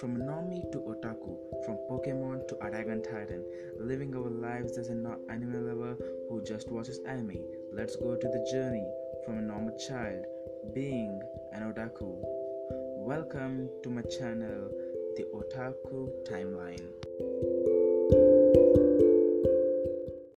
From Normie to Otaku, from Pokemon to Attack Titan, living our lives as an anime lover who just watches anime. Let's go to the journey from a normal child being an otaku. Welcome to my channel, the Otaku Timeline.